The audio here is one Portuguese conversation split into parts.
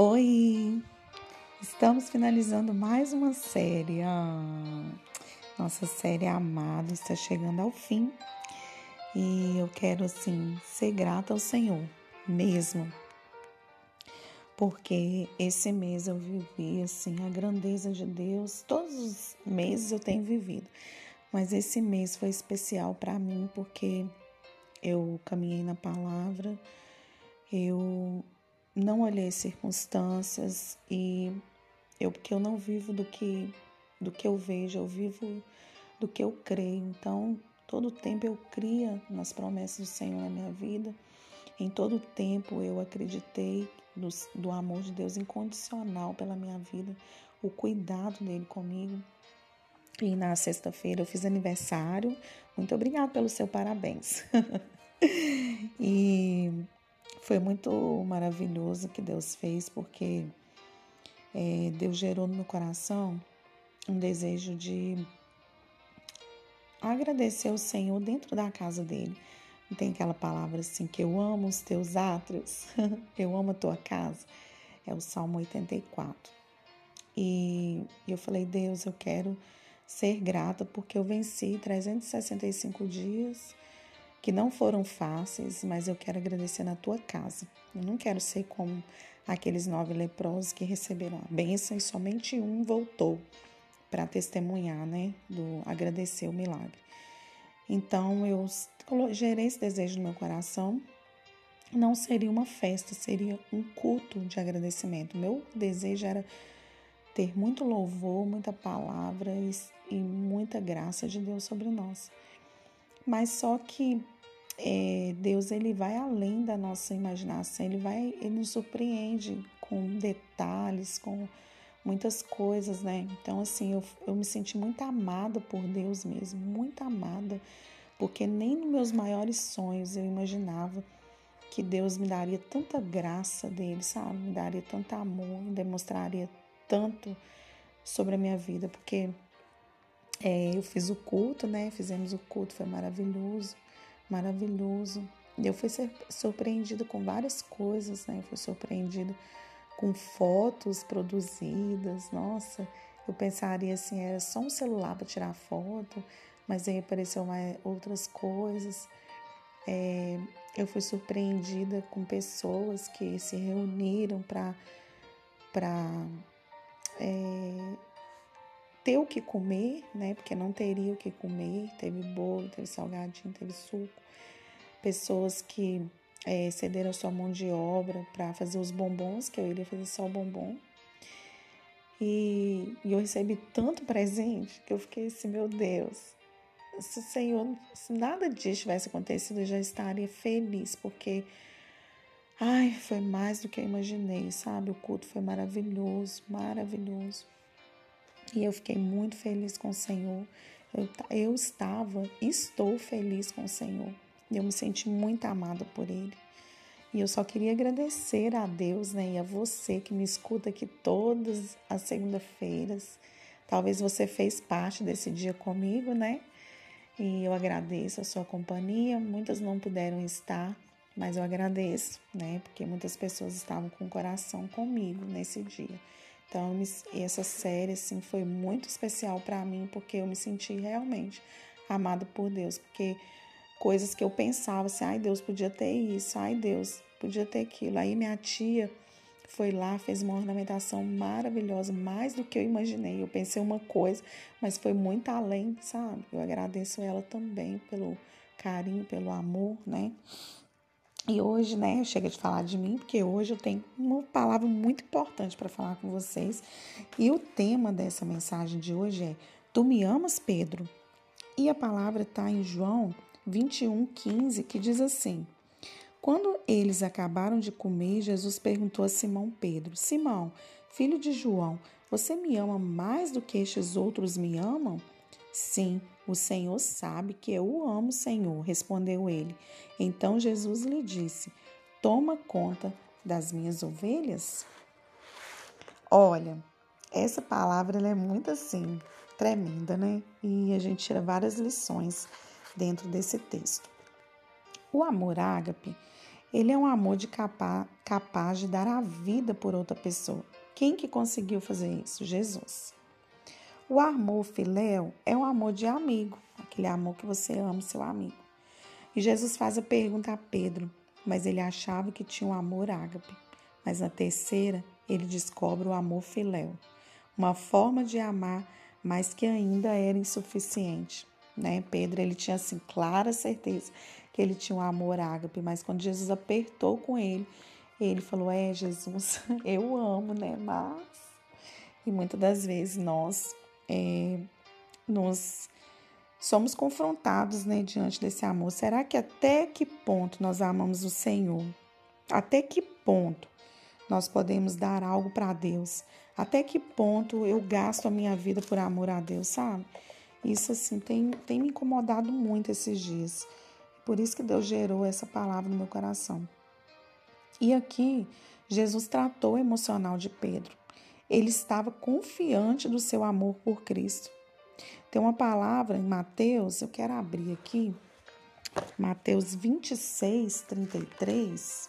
Oi! Estamos finalizando mais uma série. Ah, nossa série amada está chegando ao fim e eu quero assim ser grata ao Senhor mesmo, porque esse mês eu vivi assim a grandeza de Deus. Todos os meses eu tenho vivido, mas esse mês foi especial para mim porque eu caminhei na palavra, eu não olhei circunstâncias e eu porque eu não vivo do que do que eu vejo, eu vivo do que eu creio. Então, todo tempo eu cria nas promessas do Senhor na minha vida. Em todo tempo eu acreditei do, do amor de Deus incondicional pela minha vida, o cuidado dele comigo. E na sexta-feira eu fiz aniversário. Muito obrigada pelo seu parabéns. e foi muito maravilhoso que Deus fez, porque é, Deus gerou no meu coração um desejo de agradecer ao Senhor dentro da casa dele. Tem aquela palavra assim que eu amo os teus átrios, eu amo a tua casa. É o Salmo 84. E eu falei, Deus, eu quero ser grata porque eu venci 365 dias que não foram fáceis, mas eu quero agradecer na tua casa. Eu não quero ser como aqueles nove leprosos que receberam a bênção e somente um voltou para testemunhar, né, do agradecer o milagre. Então eu gerei esse desejo no meu coração. Não seria uma festa, seria um culto de agradecimento. Meu desejo era ter muito louvor, muita palavra e, e muita graça de Deus sobre nós. Mas só que é, Deus ele vai além da nossa imaginação, ele vai, ele nos surpreende com detalhes, com muitas coisas, né? Então, assim, eu, eu me senti muito amada por Deus mesmo, muito amada, porque nem nos meus maiores sonhos eu imaginava que Deus me daria tanta graça dele, sabe? Me daria tanto amor, demonstraria tanto sobre a minha vida, porque é, eu fiz o culto, né? Fizemos o culto, foi maravilhoso, maravilhoso. Eu fui surpreendido com várias coisas, né? Eu fui surpreendido com fotos produzidas. Nossa, eu pensaria assim, era só um celular para tirar foto, mas aí apareceu mais outras coisas. É, eu fui surpreendida com pessoas que se reuniram para para é, ter o que comer, né? Porque não teria o que comer. Teve bolo, teve salgadinho, teve suco. Pessoas que é, cederam sua mão de obra para fazer os bombons, que eu iria fazer só o bombom. E, e, eu recebi tanto presente que eu fiquei assim, meu Deus, se o Senhor, se nada disso tivesse acontecido, eu já estaria feliz, porque, ai, foi mais do que eu imaginei, sabe? O culto foi maravilhoso, maravilhoso. E eu fiquei muito feliz com o Senhor. Eu, eu estava, estou feliz com o Senhor. Eu me senti muito amada por Ele. E eu só queria agradecer a Deus né, e a você que me escuta aqui todas as segunda-feiras. Talvez você fez parte desse dia comigo, né? E eu agradeço a sua companhia. Muitas não puderam estar, mas eu agradeço, né? Porque muitas pessoas estavam com o coração comigo nesse dia. Então, essa série assim foi muito especial para mim porque eu me senti realmente amada por Deus, porque coisas que eu pensava assim, ai Deus podia ter isso, ai Deus podia ter aquilo. Aí minha tia foi lá, fez uma ornamentação maravilhosa, mais do que eu imaginei. Eu pensei uma coisa, mas foi muito além, sabe? Eu agradeço ela também pelo carinho, pelo amor, né? E hoje, né, chega de falar de mim, porque hoje eu tenho uma palavra muito importante para falar com vocês. E o tema dessa mensagem de hoje é: Tu me amas, Pedro? E a palavra está em João 21, 15, que diz assim: Quando eles acabaram de comer, Jesus perguntou a Simão Pedro: Simão, filho de João, você me ama mais do que estes outros me amam? Sim, o Senhor sabe que eu o amo, Senhor, respondeu ele. Então Jesus lhe disse: Toma conta das minhas ovelhas? Olha, essa palavra é muito assim, tremenda, né? E a gente tira várias lições dentro desse texto. O amor ágape Ele é um amor de capa, capaz de dar a vida por outra pessoa. Quem que conseguiu fazer isso? Jesus. O amor filéu é um amor de amigo, aquele amor que você ama o seu amigo. E Jesus faz a pergunta a Pedro, mas ele achava que tinha um amor ágape. Mas na terceira, ele descobre o amor filéu, uma forma de amar, mas que ainda era insuficiente. Né? Pedro ele tinha assim clara certeza que ele tinha um amor ágape, mas quando Jesus apertou com ele, ele falou: É, Jesus, eu amo, né? Mas. E muitas das vezes nós é, nos somos confrontados né, diante desse amor. Será que até que ponto nós amamos o Senhor? Até que ponto nós podemos dar algo para Deus? Até que ponto eu gasto a minha vida por amor a Deus, sabe? Isso assim tem, tem me incomodado muito esses dias. Por isso que Deus gerou essa palavra no meu coração. E aqui, Jesus tratou o emocional de Pedro. Ele estava confiante do seu amor por Cristo. Tem uma palavra em Mateus, eu quero abrir aqui, Mateus 26, 33.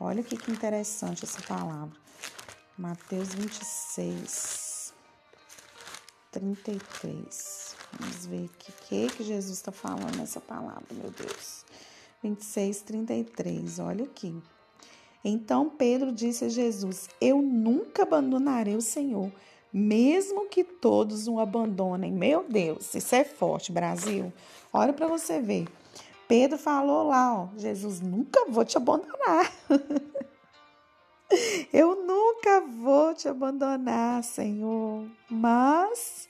Olha que, interessante essa palavra. Mateus 26, 33. Vamos ver o que, que, que Jesus está falando nessa palavra, meu Deus. 26, 33. Olha aqui. Então Pedro disse a Jesus: Eu nunca abandonarei o Senhor, mesmo que todos o abandonem. Meu Deus, isso é forte, Brasil. Olha para você ver. Pedro falou lá, ó, Jesus, nunca vou te abandonar. Eu nunca vou te abandonar, Senhor. Mas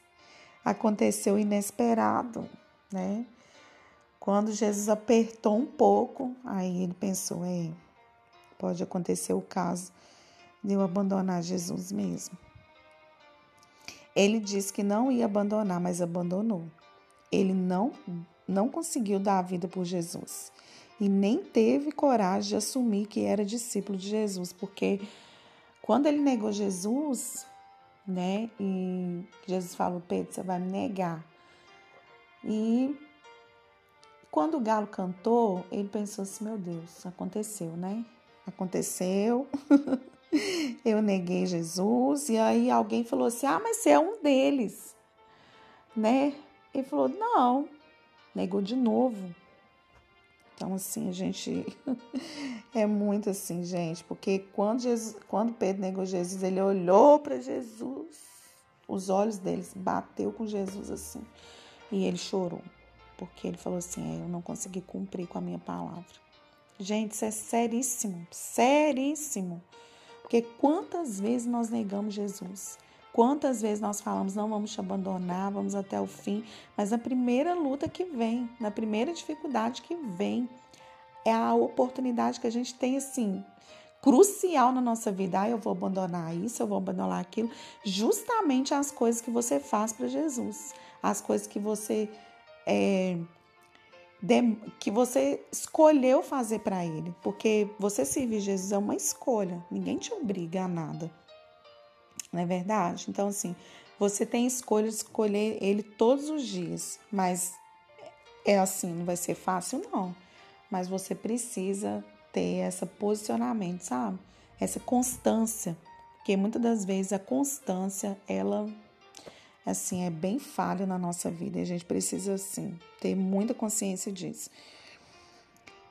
aconteceu inesperado, né? Quando Jesus apertou um pouco, aí ele pensou, é, pode acontecer o caso de eu abandonar Jesus mesmo. Ele disse que não ia abandonar, mas abandonou. Ele não não conseguiu dar a vida por Jesus e nem teve coragem de assumir que era discípulo de Jesus, porque quando ele negou Jesus, né, e Jesus falou: Pedro, você vai me negar. E quando o galo cantou, ele pensou assim: meu Deus, aconteceu, né? Aconteceu. eu neguei Jesus. E aí alguém falou assim: ah, mas você é um deles, né? Ele falou: não, negou de novo. Então, assim, a gente é muito assim, gente, porque quando, Jesus, quando Pedro negou Jesus, ele olhou para Jesus, os olhos deles bateu com Jesus assim, e ele chorou, porque ele falou assim: é, eu não consegui cumprir com a minha palavra. Gente, isso é seríssimo, seríssimo. Porque quantas vezes nós negamos Jesus? Quantas vezes nós falamos, não vamos te abandonar, vamos até o fim, mas na primeira luta que vem, na primeira dificuldade que vem, é a oportunidade que a gente tem assim, crucial na nossa vida. Ah, eu vou abandonar isso, eu vou abandonar aquilo, justamente as coisas que você faz para Jesus, as coisas que você é, que você escolheu fazer para ele, porque você servir Jesus é uma escolha, ninguém te obriga a nada. Não é verdade? Então, assim, você tem escolha de escolher ele todos os dias, mas é assim, não vai ser fácil, não. Mas você precisa ter esse posicionamento, sabe? Essa constância, porque muitas das vezes a constância, ela assim, é bem falho na nossa vida e a gente precisa, assim, ter muita consciência disso.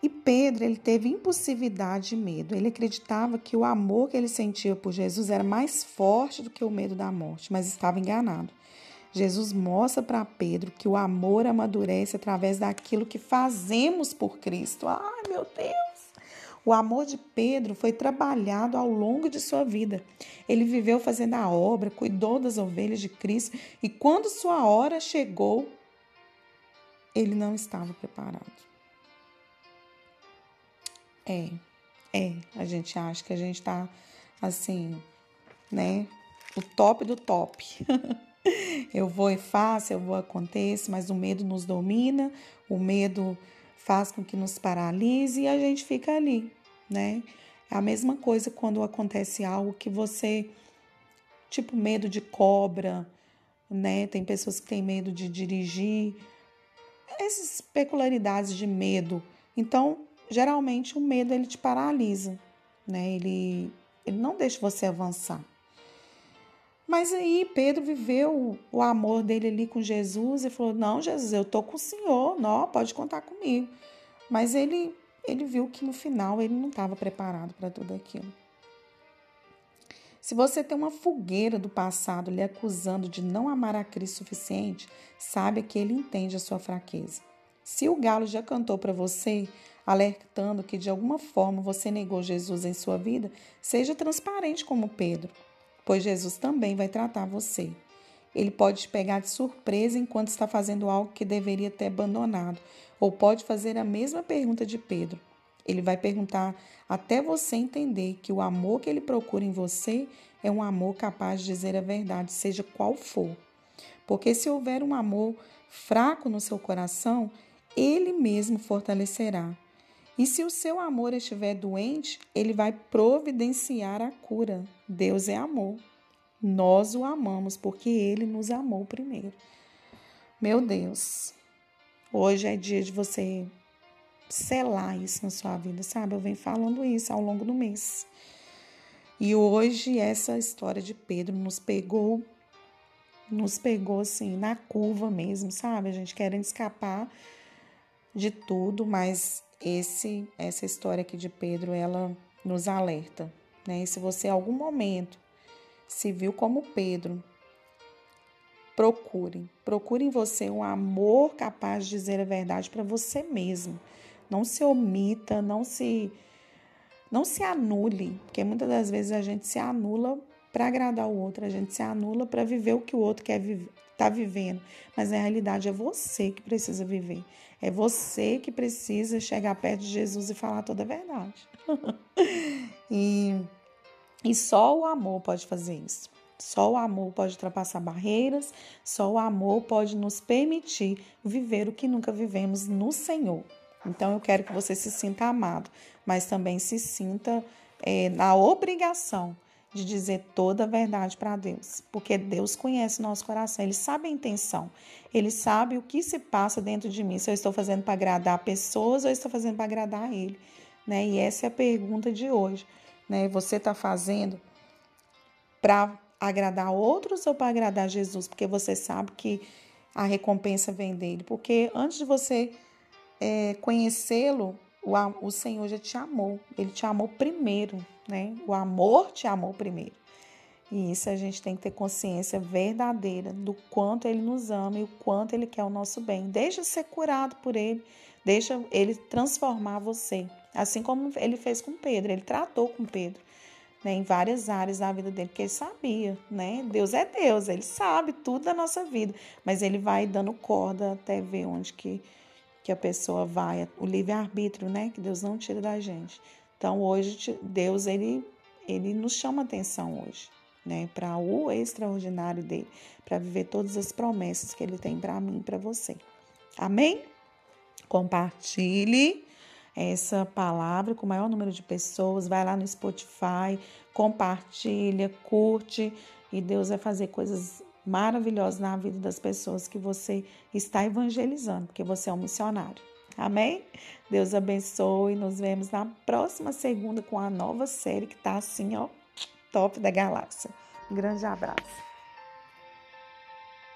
E Pedro, ele teve impulsividade e medo. Ele acreditava que o amor que ele sentia por Jesus era mais forte do que o medo da morte, mas estava enganado. Jesus mostra para Pedro que o amor amadurece através daquilo que fazemos por Cristo. Ai, meu Deus! O amor de Pedro foi trabalhado ao longo de sua vida. Ele viveu fazendo a obra, cuidou das ovelhas de Cristo e quando sua hora chegou, ele não estava preparado. É, é, a gente acha que a gente está assim, né? O top do top. eu vou e faço, eu vou acontece, mas o medo nos domina, o medo faz com que nos paralise e a gente fica ali, né? É a mesma coisa quando acontece algo que você, tipo, medo de cobra, né? Tem pessoas que têm medo de dirigir, essas peculiaridades de medo. Então, geralmente o medo ele te paralisa, né? Ele, ele não deixa você avançar. Mas aí Pedro viveu o amor dele ali com Jesus e falou: Não, Jesus, eu tô com o Senhor, não, pode contar comigo. Mas ele, ele viu que no final ele não estava preparado para tudo aquilo. Se você tem uma fogueira do passado lhe acusando de não amar a Cristo suficiente, saiba que ele entende a sua fraqueza. Se o galo já cantou para você, alertando que de alguma forma você negou Jesus em sua vida, seja transparente como Pedro, pois Jesus também vai tratar você. Ele pode te pegar de surpresa enquanto está fazendo algo que deveria ter abandonado, ou pode fazer a mesma pergunta de Pedro. Ele vai perguntar até você entender que o amor que ele procura em você é um amor capaz de dizer a verdade, seja qual for. Porque se houver um amor fraco no seu coração, ele mesmo fortalecerá. E se o seu amor estiver doente, ele vai providenciar a cura. Deus é amor. Nós o amamos porque ele nos amou primeiro. Meu Deus, hoje é dia de você selar isso na sua vida, sabe? Eu venho falando isso ao longo do mês. E hoje essa história de Pedro nos pegou, nos pegou assim na curva mesmo, sabe? A gente querendo escapar de tudo, mas esse essa história aqui de Pedro, ela nos alerta, né? E se você em algum momento se viu como Pedro, procure, procure em você um amor capaz de dizer a verdade para você mesmo. Não se omita, não se não se anule, porque muitas das vezes a gente se anula para agradar o outro, a gente se anula para viver o que o outro quer viver, tá vivendo, mas na realidade é você que precisa viver. É você que precisa chegar perto de Jesus e falar toda a verdade. e, e só o amor pode fazer isso. Só o amor pode ultrapassar barreiras, só o amor pode nos permitir viver o que nunca vivemos no Senhor. Então eu quero que você se sinta amado, mas também se sinta é, na obrigação de dizer toda a verdade para Deus, porque Deus conhece nosso coração, Ele sabe a intenção, Ele sabe o que se passa dentro de mim, se eu estou fazendo para agradar pessoas ou estou fazendo para agradar Ele, né? E essa é a pergunta de hoje, né? Você está fazendo para agradar outros ou para agradar Jesus? Porque você sabe que a recompensa vem dele, porque antes de você é, conhecê-lo, o, o Senhor já te amou, Ele te amou primeiro, né? O amor te amou primeiro. E isso a gente tem que ter consciência verdadeira do quanto ele nos ama e o quanto ele quer o nosso bem. Deixa ser curado por ele, deixa ele transformar você. Assim como ele fez com Pedro, ele tratou com Pedro. Né, em várias áreas da vida dele, porque ele sabia, né? Deus é Deus, ele sabe tudo da nossa vida, mas ele vai dando corda até ver onde que, que a pessoa vai, o livre-arbítrio, né? Que Deus não tira da gente. Então hoje Deus ele ele nos chama atenção hoje, né, para o extraordinário dele, para viver todas as promessas que ele tem para mim e para você. Amém? Compartilhe essa palavra com o maior número de pessoas, vai lá no Spotify, compartilha, curte e Deus vai fazer coisas maravilhosas na vida das pessoas que você está evangelizando, porque você é um missionário. Amém? Deus abençoe. Nos vemos na próxima segunda com a nova série que tá assim, ó, top da galáxia. Um grande abraço.